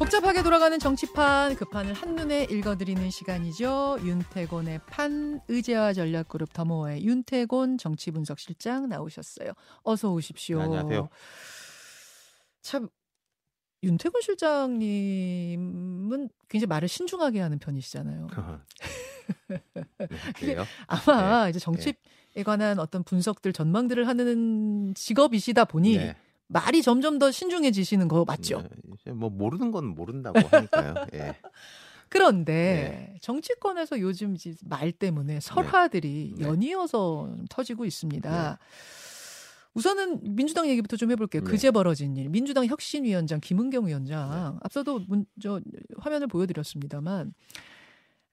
복잡하게 돌아가는 정치판 그 판을 한눈에 읽어드리는 시간이죠. 윤태곤의 판 의제와 전략그룹 더모어의 윤태곤 정치분석실장 나오셨어요. 어서 오십시오. 네, 안녕하세요. 참 윤태곤 실장님은 굉장히 말을 신중하게 하는 편이시잖아요. 네, 그래요? 아마 이제 정치에 관한 어떤 분석들 전망들을 하는 직업이시다 보니 네. 말이 점점 더 신중해지시는 거 맞죠? 네, 뭐 모르는 건 모른다고 하니까요. 예. 그런데 정치권에서 요즘 말 때문에 설화들이 네. 연이어서 좀 터지고 있습니다. 우선은 민주당 얘기부터 좀 해볼게요. 네. 그제 벌어진 일. 민주당 혁신위원장 김은경 위원장 네. 앞서도 문, 저 화면을 보여드렸습니다만,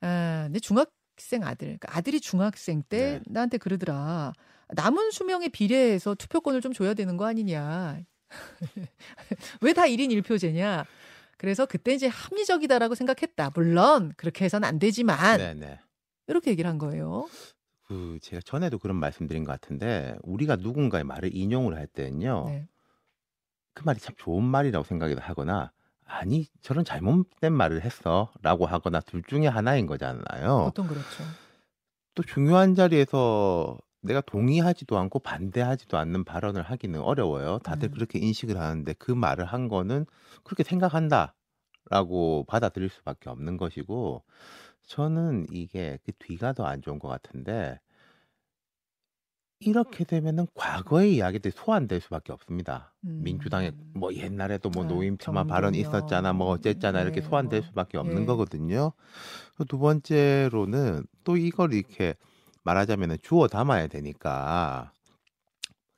아, 내 중학생 아들, 그러니까 아들이 중학생 때 네. 나한테 그러더라. 남은 수명에 비례해서 투표권을 좀 줘야 되는 거 아니냐. 왜 다 1인 1표제냐. 그래서 그때 이제 합리적이다라고 생각했다. 물론 그렇게 해서는 안 되지만 네, 네. 이렇게 얘기를 한 거예요. 그 제가 전에도 그런 말씀드린 것 같은데 우리가 누군가의 말을 인용을 할 때는요. 네. 그 말이 참 좋은 말이라고 생각을 하거나 아니 저런 잘못된 말을 했어라고 하거나 둘 중에 하나인 거잖아요. 보통 그렇죠. 또 중요한 자리에서 내가 동의하지도 않고 반대하지도 않는 발언을 하기는 어려워요. 다들 음. 그렇게 인식을 하는데 그 말을 한 거는 그렇게 생각한다라고 받아들일 수밖에 없는 것이고 저는 이게 그 뒤가 더 안 좋은 것 같은데 이렇게 되면은 과거의 이야기들이 소환될 수밖에 없습니다. 음. 민주당에 뭐 옛날에도 뭐 아, 노인 폄하 발언. 있었잖아, 뭐 어쨌잖아 이렇게 네, 소환될 뭐, 수밖에 없는 예. 거거든요. 그두 번째로는 또 이걸 이렇게 말하자면은 주워 담아야 되니까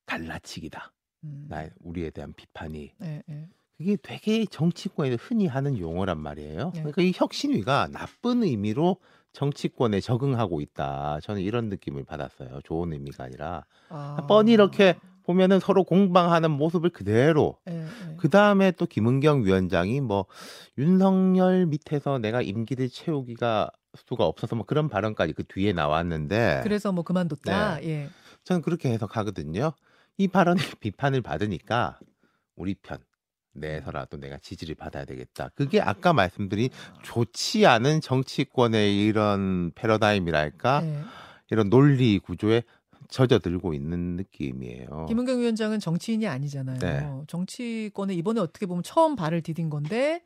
갈라치기다. 음. 나 우리에 대한 비판이 네, 네. 그게 되게 정치권에서 흔히 하는 용어란 말이에요. 네. 그러니까 이 혁신위가 나쁜 의미로 정치권에 적응하고 있다. 저는 이런 느낌을 받았어요. 좋은 의미가 아니라 아. 뻔히 이렇게 보면은 서로 공방하는 모습을 그대로. 그 다음에 또 김은경 위원장이 뭐 윤석열 밑에서 내가 임기를 채우기가 수가 없어서 뭐 그런 발언까지 그 뒤에 나왔는데 그래서 뭐 그만뒀다. 네. 예. 저는 그렇게 해석하거든요. 이 발언에 비판을 받으니까 우리 편 내에서라도 내가 지지를 받아야 되겠다. 그게 아까 말씀드린 좋지 않은 정치권의 이런 패러다임이랄까 네. 이런 논리 구조에 젖어들고 있는 느낌이에요. 김은경 위원장은 정치인이 아니잖아요. 네. 정치권에 이번에 어떻게 보면 처음 발을 디딘 건데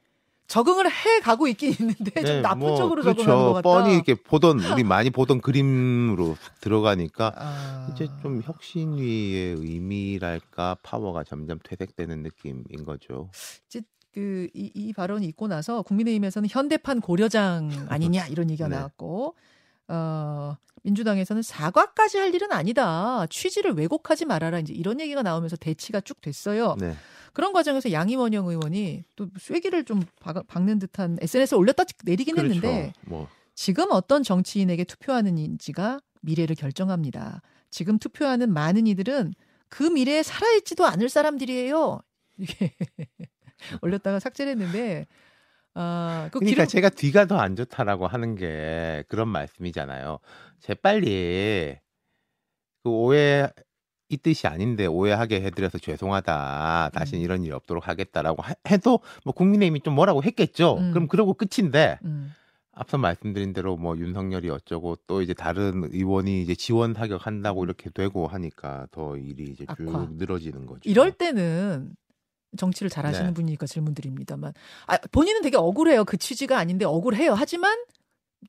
적응을 해 가고 있긴 있는데 좀 네, 나쁜 뭐, 쪽으로 그렇죠. 적응하는 것 같다. 뻔히 이렇게 보던 우리 많이 보던 그림으로 들어가니까 아. 이제 좀 혁신위의 의미랄까 파워가 점점 퇴색되는 느낌인 거죠. 그, 이, 이 발언이 있고 나서 국민의힘에서는 현대판 고려장 아니냐 이런 얘기가 네. 나왔고, 어, 민주당에서는 사과까지 할 일은 아니다. 취지를 왜곡하지 말아라. 이제 이런 얘기가 나오면서 대치가 쭉 됐어요. 네. 그런 과정에서 양이원영 의원이 또 쐐기를 좀 박, 박는 듯한 SNS에 올렸다 내리긴 그렇죠. 했는데 뭐 지금 어떤 정치인에게 투표하는지가 미래를 결정합니다. 지금 투표하는 많은 이들은 그 미래에 살아있지도 않을 사람들이에요. 이게 올렸다가 삭제를 했는데 아, 그 그러니까 기름 제가 뒤가 더 안 좋다라고 하는 게 그런 말씀이잖아요. 재빨리 그 오해 이 뜻이 아닌데 오해하게 해드려서 죄송하다. 다시 음. 는 이런 일이 없도록 하겠다라고 하- 해도 뭐 국민의힘이 좀 뭐라고 했겠죠. 음. 그럼 그러고 끝인데 음, 앞서 말씀드린 대로 뭐 윤석열이 어쩌고 또 이제 다른 의원이 이제 지원 사격한다고 이렇게 되고 하니까 더 일이 이제 쭉 악화. 늘어지는 거죠. 이럴 때는 정치를 잘 하시는 네. 분이니까 질문드립니다만 아, 본인은 되게 억울해요. 그 취지가 아닌데 억울해요. 하지만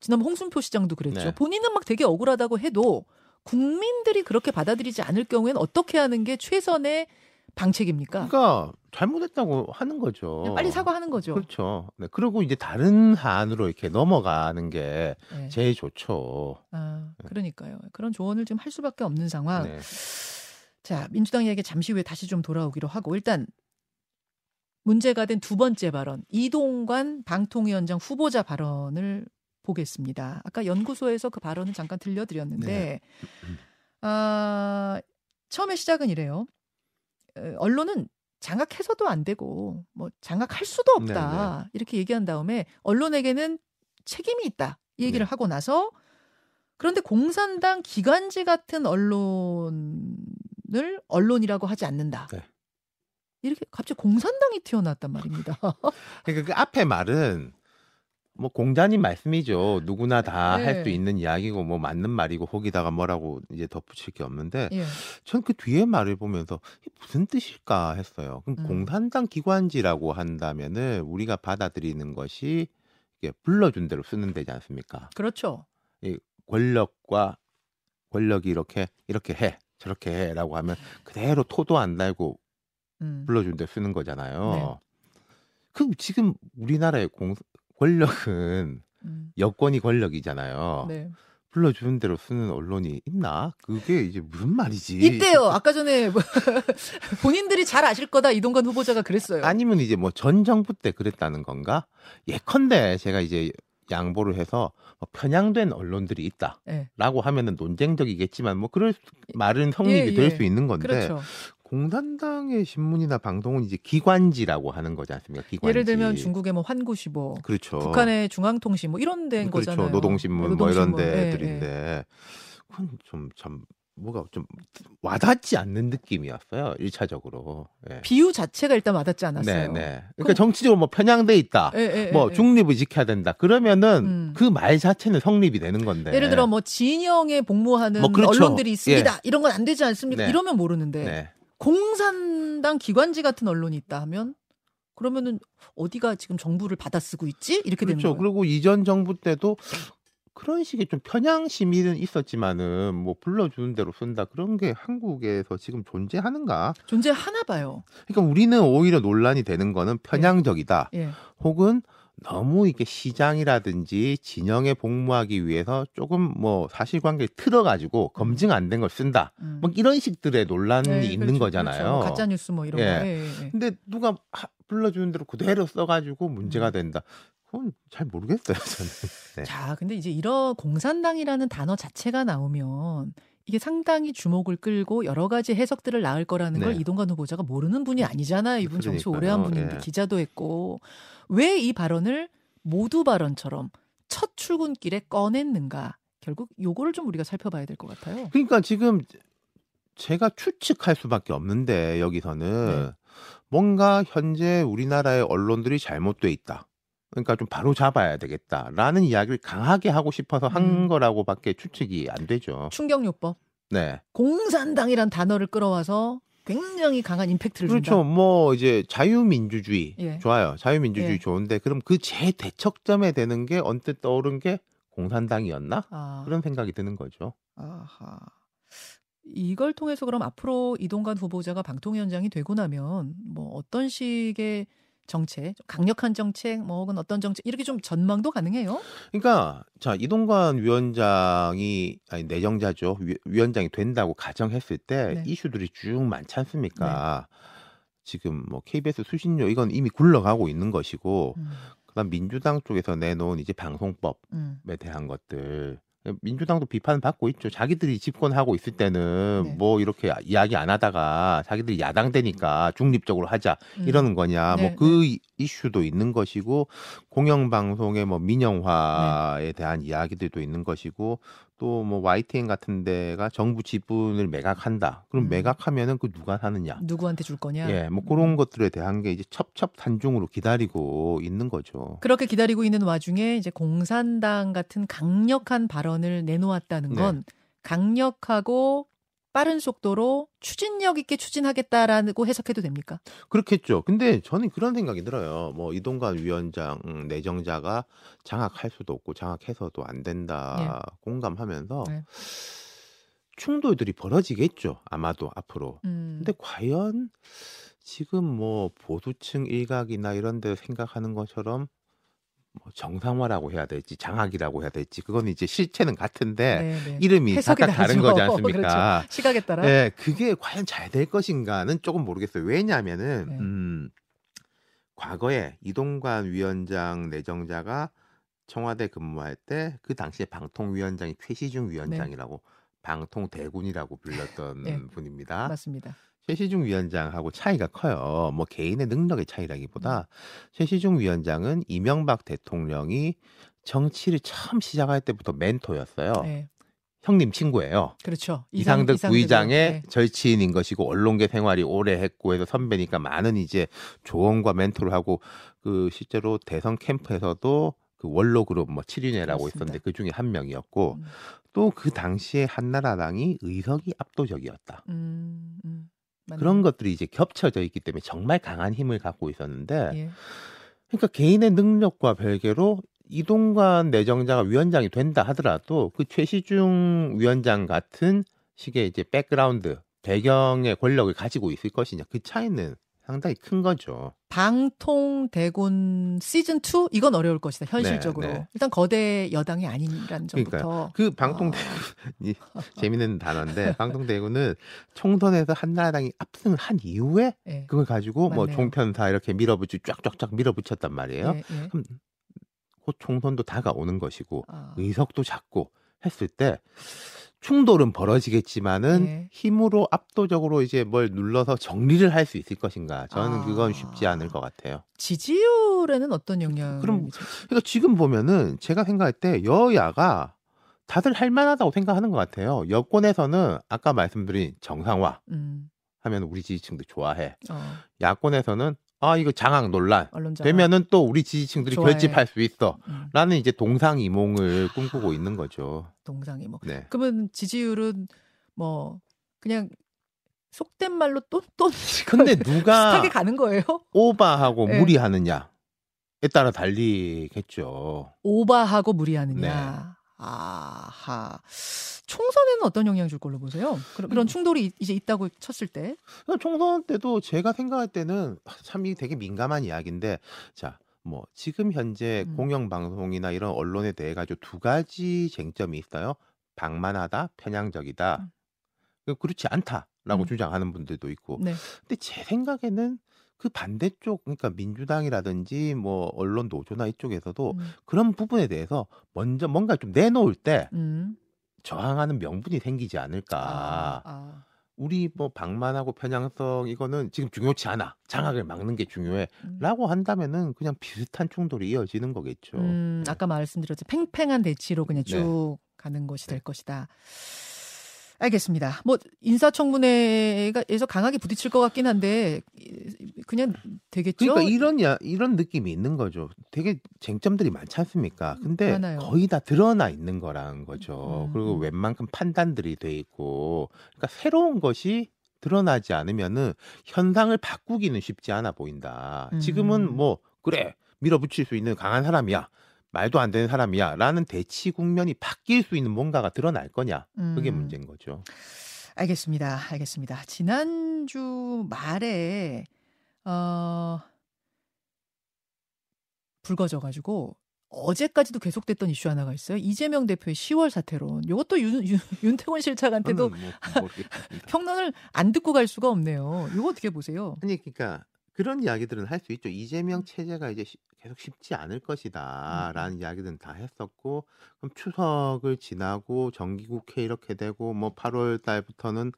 지난번 홍순표 시장도 그랬죠. 네. 본인은 막 되게 억울하다고 해도 국민들이 그렇게 받아들이지 않을 경우에는 어떻게 하는 게 최선의 방책입니까? 그러니까 잘못했다고 하는 거죠. 빨리 사과하는 거죠. 그렇죠. 네. 그리고 이제 다른 한으로 이렇게 넘어가는 게 네. 제일 좋죠. 아, 그러니까요. 그런 조언을 지금 할 수밖에 없는 상황. 네. 자, 민주당 이야기 잠시 후에 다시 좀 돌아오기로 하고 일단 문제가 된 두 번째 발언 이동관 방통위원장 후보자 발언을 보겠습니다. 아까 연구소에서 그 발언을 잠깐 들려드렸는데 아, 처음에 시작은 이래요. 어, 언론은 장악해서도 안 되고 뭐 장악할 수도 없다 이렇게 얘기한 다음에 언론에게는 책임이 있다 이 얘기를 네. 하고 나서 그런데 공산당 기관지 같은 언론을 언론이라고 하지 않는다. 네. 이렇게 갑자기 공산당이 튀어나왔단 말입니다. 그러니까 그 앞에 말은 뭐 공자님 말씀이죠. 누구나 다 할수 네. 있는 이야기고 뭐 맞는 말이고 거기다가 뭐라고 이제 덧붙일 게 없는데 예. 전그 뒤에 말을 보면서 이게 무슨 뜻일까 했어요. 그럼 음. 공산당 기관지라고 한다면은 우리가 받아들이는 것이 이게 불러준 대로 쓰는 데지 않습니까? 그렇죠. 권력과 권력이 이렇게 이렇게 해 저렇게 해라고 하면 그대로 토도 안 달고 음. 불러준 대로 쓰는 거잖아요. 네. 그럼 지금 우리나라의 공 권력은 음. 여권이 권력이잖아요. 네. 불러주는 대로 쓰는 언론이 있나? 그게 이제 무슨 말이지? 이때요. 아까 전에 뭐 본인들이 잘 아실 거다 이동관 후보자가 그랬어요. 아니면 이제 뭐 전 정부 때 그랬다는 건가? 예컨대 제가 이제 양보를 해서 뭐 편향된 언론들이 있다라고 예. 하면은 논쟁적이겠지만 뭐 그럴 수- 말은 성립이 예, 될 예. 수 있는 건데 그렇죠. 공산당의 신문이나 방송은 이제 기관지라고 하는 거지 않습니까? 기관지. 예를 들면 중국의 뭐 환구시보, 그렇죠. 북한의 중앙통신 뭐 이런 데인 그렇죠. 거잖아요. 노동신문 뭐 이런 노동신문. 예, 예. 데들인데 그건 좀 참 뭐가 좀 와닿지 않는 느낌이었어요. 일차적으로. 예. 비유 자체가 일단 와닿지 않았어요. 네, 네. 그러니까 정치적으로 뭐 편향돼 있다. 예, 예, 뭐 예, 중립을 지켜야 된다. 그러면은 음. 그말 자체는 성립이 되는 건데. 예를 들어 뭐 진영에 복무하는 뭐 그렇죠. 언론들이 있습니다. 이런 건 안 되지 않습니까? 네. 이러면 모르는데 네. 공산당 기관지 같은 언론이 있다 하면 그러면은 어디가 지금 정부를 받아쓰고 있지? 이렇게 되는 그렇죠. 거예요. 그리고 이전 정부 때도 그런 식의 좀 편향 심의는 있었지만은 뭐 불러주는 대로 쓴다 그런 게 한국에서 지금 존재하는가? 존재하나 봐요. 그러니까 우리는 오히려 논란이 되는 거는 편향적이다. 예. 혹은 너무 이게 시장이라든지 진영에 복무하기 위해서 조금 뭐 사실관계를 틀어가지고 검증 안 된 걸 쓴다. 음. 뭐 이런 식들의 논란이 네, 있는 그렇죠, 거잖아요. 그렇죠. 뭐 가짜 뉴스 뭐 이런 예. 거. 예, 예, 예. 근데 누가 하- 불러주는 대로 그대로 써가지고 문제가 음. 된다. 그건 잘 모르겠어요, 저는. 네. 자, 근데 이제 이런 공산당이라는 단어 자체가 나오면 이게 상당히 주목을 끌고 여러 가지 해석들을 낳을 거라는 걸 네. 이동관 후보자가 모르는 분이 아니잖아요. 이분 정치 오래 한 그러니까요. 분인데 예. 기자도 했고 왜 이 발언을 모두 발언처럼 첫 출근길에 꺼냈는가? 결국 요거를 좀 우리가 살펴봐야 될 것 같아요. 그러니까 지금 제가 추측할 수밖에 없는데 여기서는 네. 뭔가 현재 우리나라의 언론들이 잘못돼 있다. 그러니까 좀 바로 잡아야 되겠다라는 이야기를 강하게 하고 싶어서 한 음. 거라고밖에 추측이 안 되죠. 충격요법. 네. 공산당이란 단어를 끌어와서 굉장히 강한 임팩트를 그렇죠. 준다. 뭐 이제 자유민주주의 예. 좋아요. 자유민주주의 예. 좋은데 그럼 그 제 대척점에 되는 게 언뜻 떠오른 게 공산당이었나? 아. 그런 생각이 드는 거죠. 아하. 이걸 통해서 그럼 앞으로 이동관 후보자가 방통위원장이 되고 나면 뭐 어떤 식의 정책, 강력한 정책, 뭐 혹은 어떤 정책 이렇게 좀 전망도 가능해요? 그러니까 자 이동관 위원장이 아니 내정자죠 위, 위원장이 된다고 가정했을 때 네. 이슈들이 쭉 많지 않습니까? 지금 뭐 KBS 수신료 이건 이미 굴러가고 있는 것이고 음, 그다음 민주당 쪽에서 내놓은 이제 방송법에 음. 대한 것들 민주당도 비판을 받고 있죠. 자기들이 집권하고 있을 때는 네. 뭐 이렇게 이야기 안 하다가 자기들이 야당 되니까 중립적으로 하자 음. 이러는 거냐 네, 뭐그 이슈도 있는 것이고 공영방송의 뭐 민영화에 대한 이야기들도 있는 것이고 또 뭐 YTN 같은 데가 정부 지분을 매각한다 그럼 음. 매각하면은 그 누가 사느냐 누구한테 줄 거냐? 예 뭐 그런 것들에 대한 게 이제 첩첩산중으로 기다리고 있는 거죠 그렇게 기다리고 있는 와중에 이제 공산당 같은 강력한 발언을 내놓았다는 네. 건 강력하고 빠른 속도로 추진력 있게 추진하겠다라고 해석해도 됩니까? 그렇겠죠 근데 저는 그런 생각이 들어요 뭐 이동관 위원장 음, 내정자가 장악할 수도 없고 장악해서도 안 된다 공감하면서 네. 충돌들이 벌어지겠죠 아마도 앞으로 음. 근데 과연 지금 뭐 보수층 일각이나 이런 데 생각하는 것처럼 뭐 정상화라고 해야 될지 장악이라고 해야 될지 그건 이제 실체는 같은데 네, 네. 이름이 각각 다른. 거지 않습니까? 그렇죠. 시각에 따라. 예, 그게 과연 잘 될 것인가는 조금 모르겠어요. 왜냐하면은 네. 음, 과거에 이동관 위원장 내정자가 청와대 근무할 때 그 당시에 방통위원장이 최시중 위원장이라고 방통대군이라고 불렸던 네. 분입니다. 맞습니다. 최시중 위원장하고 차이가 커요. 뭐 개인의 능력의 차이라기보다 최시중 위원장은 이명박 대통령이 정치를 처음 시작할 때부터 멘토였어요. 네. 형님 친구예요. 그렇죠. 이상득 이상득은, 부의장의 네. 절친인 것이고 언론계 생활이 오래 했고 해서 선배니까 많은 이제 조언과 멘토를 하고 그 실제로 대선 캠프에서도 그 원로 그룹 뭐 7인회라고 그렇습니다. 있었는데 그 중에 한 명이었고 음, 또그 당시에 한나라당이 의석이 압도적이었다. 음, 음, 맞네요. 그런 것들이 이제 겹쳐져 있기 때문에 정말 강한 힘을 갖고 있었는데 예. 그러니까 개인의 능력과 별개로 이동관 내정자가 위원장이 된다 하더라도 그 최시중 위원장 같은 식의 이제 백그라운드 배경의 권력을 가지고 있을 것이냐 그 차이는 상당히 큰 거죠. 방통대군 시즌 2 이건 어려울 것이다 현실적으로 네, 네. 일단 거대 여당이 아니라는 점부터 그러니까요. 그 방통대군이 재밌는 단어인데 방통대군은 총선에서 한나라당이 압승을 한 이후에 예. 그걸 가지고 뭐 맞네요. 종편사 이렇게 밀어붙이 쫙쫙쫙 밀어붙였단 말이에요. 예, 예. 그럼 곧 총선도 다가오는 것이고 아, 의석도 작고 했을 때 충돌은 벌어지겠지만은 예. 힘으로 압도적으로 이제 뭘 눌러서 정리를 할 수 있을 것인가? 저는 아. 그건 쉽지 않을 것 같아요. 지지율에는 어떤 영향을 그럼? 그러니까 지금 보면은 제가 생각할 때 여야가 다들 할 만하다고 생각하는 것 같아요. 여권에서는 아까 말씀드린 정상화 음, 하면 우리 지지층들 좋아해. 어, 야권에서는 아 이거 장악 논란 언론자 되면은 또 우리 지지층들이 좋아해. 결집할 수 있어. 음, 라는 이제 동상이몽을 꿈꾸고 있는 거죠. 동상이 뭐 네. 그러면 지지율은 뭐 그냥 속된 말로 똔똔 근데 누가 비슷하게 가는 거예요? 오바하고 네. 무리하느냐에 따라 달리겠죠. 오바하고 무리하느냐. 네. 아하. 총선에는 어떤 영향 줄 걸로 보세요? 그런, 그런 충돌이 이제 있다고 쳤을 때. 그러니까 총선 때도 제가 생각할 때는 참 이 되게 민감한 이야기인데 자. 뭐 지금 현재 음. 공영방송이나 이런 언론에 대해 가지고 두 가지 쟁점이 있어요. 방만하다, 편향적이다. 음. 그 그렇지 않다라고 음. 주장하는 분들도 있고. 네. 근데 제 생각에는 그 반대쪽 그러니까 민주당이라든지 뭐 언론 노조나 이쪽에서도 음. 그런 부분에 대해서 먼저 뭔가 좀 내놓을 때 음. 저항하는 명분이 생기지 않을까. 아, 아. 우리 뭐 방만하고 편향성 이거는 지금 중요치 않아. 장악을 막는 게 중요해. 음. 라고 한다면은 그냥 비슷한 충돌이 이어지는 거겠죠. 음, 네. 아까 말씀드렸죠. 팽팽한 대치로 그냥 네. 쭉 가는 것이 될 것이다. 알겠습니다. 뭐 인사청문회에서 강하게 부딪힐 것 같긴 한데 그냥 되겠죠. 그러니까 이런 야, 이런 느낌이 있는 거죠. 되게 쟁점들이 많지 않습니까? 근데 많아요. 거의 다 드러나 있는 거라는 거죠. 음, 그리고 음. 웬만큼 판단들이 돼 있고, 그러니까 새로운 것이 드러나지 않으면은 현상을 바꾸기는 쉽지 않아 보인다. 지금은 음. 뭐 그래 밀어붙일 수 있는 강한 사람이야. 말도 안 되는 사람이야 라는 대치 국면이 바뀔 수 있는 뭔가가 드러날 거냐 그게 음. 문제인 거죠. 알겠습니다. 알겠습니다. 지난주 말에 어 불거져 가지고 어제까지도 계속됐던 이슈 하나가 있어요. 이재명 대표의 10월 사퇴론. 이것도 윤, 윤, 윤태곤 실장한테도 뭐. 평론을 안 듣고 갈 수가 없네요. 이거 어떻게 보세요? 아니 그러니까 그런 이야기들은 할 수 있죠. 이재명 체제가 이제 시- 계속 쉽지 않을 음, 것이다라는 이야기들은 다 했었고 그럼 추석을 지나고 정기국회 이렇게 되고 뭐 8월 달부터는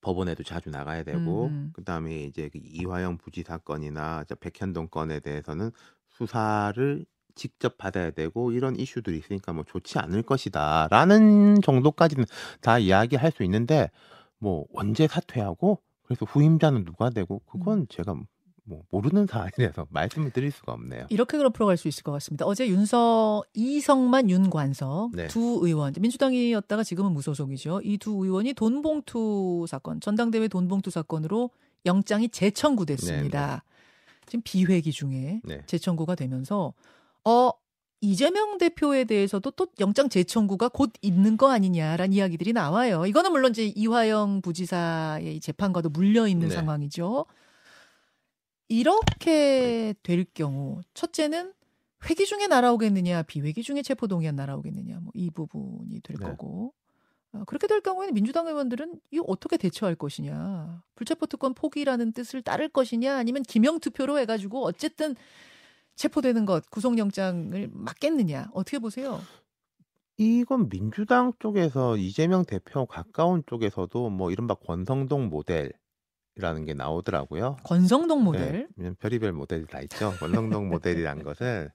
법원에도 자주 나가야 되고 음. 그다음에 이제 그 이화영 부지 사건이나 저 백현동 건에 대해서는 수사를 직접 받아야 되고 이런 이슈들이 있으니까 뭐 좋지 않을 것이다라는 정도까지는 다 이야기할 수 있는데 뭐 언제 사퇴하고 그래서 후임자는 누가 되고 그건 제가 뭐 모르는 사안이라서 말씀을 드릴 수가 없네요. 이렇게 그럼 풀어갈 수 있을 것 같습니다. 어제 윤서 이성만 윤관석 네. 두 의원 민주당이었다가 지금은 무소속이죠. 이 두 의원이 돈봉투 사건 전당대회 돈봉투 사건으로 영장이 재청구됐습니다. 지금 비회기 중에 네. 재청구가 되면서 어 이재명 대표에 대해서도 또 영장 재청구가 곧 있는 거 아니냐라는 이야기들이 나와요. 이거는 물론 이제 이화영 부지사의 이 재판과도 물려 있는 네. 상황이죠. 이렇게 될 경우 첫째는 회기 중에 날아오겠느냐 비회기 중에 체포동의안 날아오겠느냐 뭐 이 부분이 될 네. 거고 어, 그렇게 될 경우에는 민주당 의원들은 이거 어떻게 대처할 것이냐 불체포 특권 포기라는 뜻을 따를 것이냐 아니면 기명 투표로 해가지고 어쨌든 체포되는 것 구속영장을 막겠느냐 어떻게 보세요? 이건 민주당 쪽에서 이재명 대표 가까운 쪽에서도 뭐 이른바 권성동 모델 이라는 게 나오더라고요. 권성동 모델. 네, 별의별 모델이 다 있죠. 권성동 모델이란 것은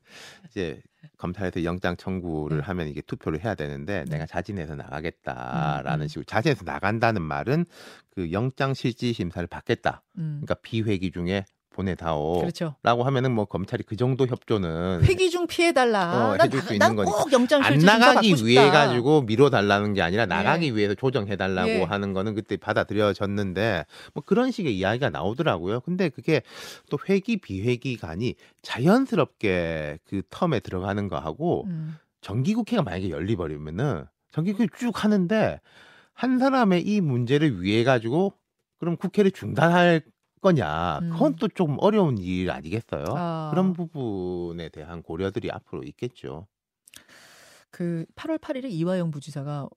이제 검찰에서 영장 청구를 네. 하면 이게 투표를 해야 되는데 네. 내가 자진해서 나가겠다라는 음, 음. 식으로 자진해서 나간다는 말은 그 영장 실질 심사를 받겠다. 음. 그러니까 비회기 중에 보내다오. 그렇죠. 라고 하면은 뭐 검찰이 그 정도 협조는 회기 중 피해 달라. 어, 해줄 수 있는 거니까. 안 나가기. 위해 가지고 미뤄 달라는 게 아니라 나가기 예. 위해서 조정해 달라고 예. 하는 거는 그때 받아들여졌는데 뭐 그런 식의 이야기가 나오더라고요. 근데 그게 또 회기 비회기간이 자연스럽게 그 텀에 들어가는 거하고 음. 정기국회가 만약에 열리 버리면은 정기국회 쭉 하는데 한 사람의 이 문제를 위해 가지고 그럼 국회를 중단할 거냐 그건 음. 또좀 어려운 일 아니겠어요? 아. 그런 부분에 대한 고려들이 앞으로 있겠죠. 그 8월 8일에 이화영 부지사가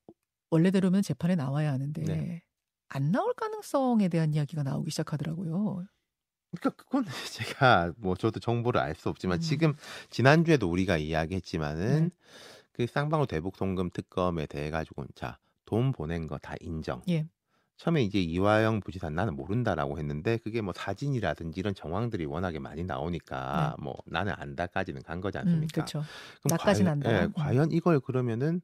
원래대로면 재판에 나와야 하는데 네. 안 나올 가능성에 대한 이야기가 나오기 시작하더라고요. 그러니까 그건 제가 뭐 저도 정보를 알 수 없지만 음. 지금 지난주에도 우리가 이야기했지만은 네. 그 쌍방울 대북 송금 특검에 대해 가지고는 자 돈 보낸 거 다 인정. 예. 처음에 이제 이화영 부지사 나는 모른다라고 했는데 그게 뭐 사진이라든지 이런 정황들이 워낙에 많이 나오니까 뭐 나는 안다까지는 간 거지 음, 않습니까? 그렇죠. 그럼 나까진 과연, 안다. 예, 음. 과연 이걸 그러면은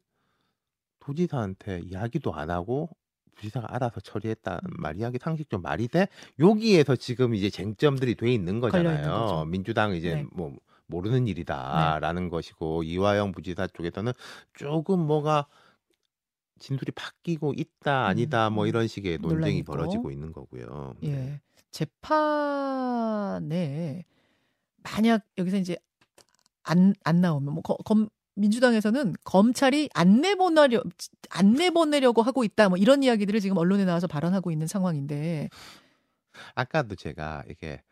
도지사한테 이야기도 안 하고 부지사가 알아서 처리했단 음. 말이야. 이게 상식 좀 말이 돼? 여기에서 지금 이제 쟁점들이 돼 있는 거잖아요. 민주당 이제 네. 뭐 모르는 일이다라는 것이고 이화영 부지사 쪽에서는 조금 뭐가 진술이 바뀌고 있다 아니다 뭐 음, 이런 식의 논쟁이 있고. 벌어지고 있는 거고요. 네. 예. 재판에 만약 여기서 이제 안, 안 나오면 뭐 거- 검, 민주당에서는 검찰이 안 내보내려 안 내보내려고 하고 있다 뭐 이런 이야기들을 지금 언론에 나와서 발언하고 있는 상황인데 아까도 제가 이게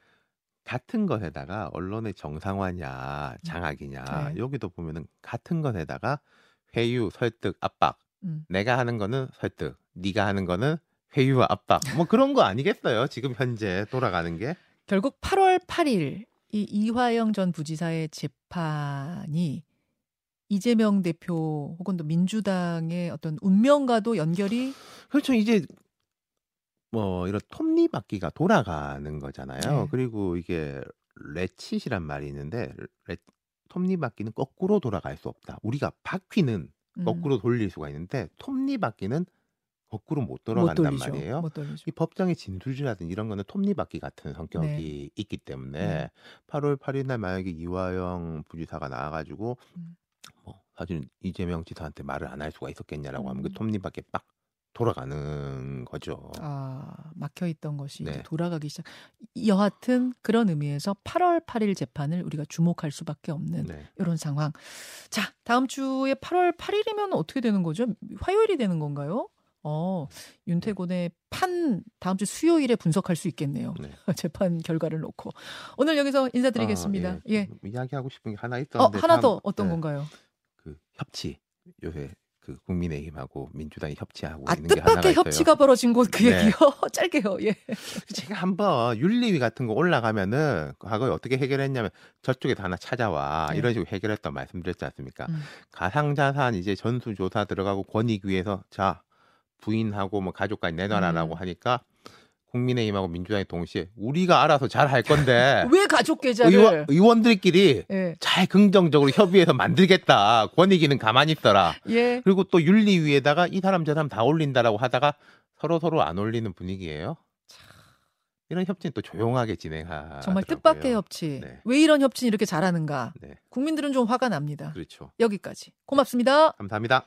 같은 것에다가 언론의 정상화냐 장악이냐 네. 여기도 보면은 같은 것에다가 회유 설득 압박 음, 내가 하는 거는 설득 네가 하는 거는 회유와 압박. 뭐 그런 거 아니겠어요 지금 현재 돌아가는 게? 결국 8월 8일 이 이화영 전 부지사의 재판이 이재명 대표 혹은 또 민주당의 어떤 운명과도 연결이 그렇죠. 이제 뭐 이런 톱니바퀴가 돌아가는 거잖아요. 네. 그리고 이게 레칫이란 말이 있는데 레, 톱니바퀴는 거꾸로 돌아갈 수 없다. 우리가 바퀴는 음, 거꾸로 돌릴 수가 있는데 톱니바퀴는 거꾸로 못못 돌아간단 돌리죠. 말이에요. 못. 이 법정의 진술이라든지 이런 거는 톱니바퀴 같은 성격이 네. 있기 때문에 네. 8월 8일 날 만약에 이화영 부지사가 나와가지고 음. 뭐 사실 이재명 지사한테 말을 안 할 수가 있었겠냐라고 하면 그 음. 톱니바퀴 빡 돌아가는 거죠. 아, 막혀 있던 것이 이제 네. 돌아가기 시작. 여하튼 그런 의미에서 8월 8일 재판을 우리가 주목할 수밖에 없는 네. 이런 상황. 자, 다음 주에 8월 8일이면 어떻게 되는 거죠? 화요일이 되는 건가요? 어, 윤태곤의 판 다음 주 수요일에 분석할 수 있겠네요. 네. 재판 결과를 놓고 오늘 여기서 인사드리겠습니다. 아, 예. 이야기하고 싶은 게 하나 어, 있었는데 하나 다음- 더 어떤 네. 건가요? 그 협치 요새 그 국민의힘하고 민주당이 협치하고 아, 있는 게 하나가 뜻밖의 있어요. 협치가 벌어진 곳그 네. 얘기요. 짧게요. 예. 제가 한번 윤리위 같은 거 올라가면은 과거에 어떻게 해결했냐면 저쪽에서 하나 찾아와 네. 이런 식으로 해결했던 말씀드렸지 않습니까? 음. 가상자산 이제 전수조사 들어가고 권익위에서 자 부인하고 뭐 가족까지 내놔라라고 음. 하니까 국민의힘하고 민주당이 동시에 우리가 알아서 잘 할 건데 왜 가족 계좌를 의원, 의원들끼리 예. 잘 긍정적으로 협의해서 만들겠다. 권익위는 가만히 있어라. 예. 그리고 또 윤리위에다가 이 사람 저 사람 다 올린다라고 하다가 서로 서로 안 올리는 분위기예요. 이런 협치는 또 조용하게 진행하. 정말 뜻밖의 협치. 네. 왜 이런 협치는 이렇게 잘하는가? 네, 국민들은 좀 화가 납니다. 그렇죠. 여기까지. 고맙습니다. 감사합니다.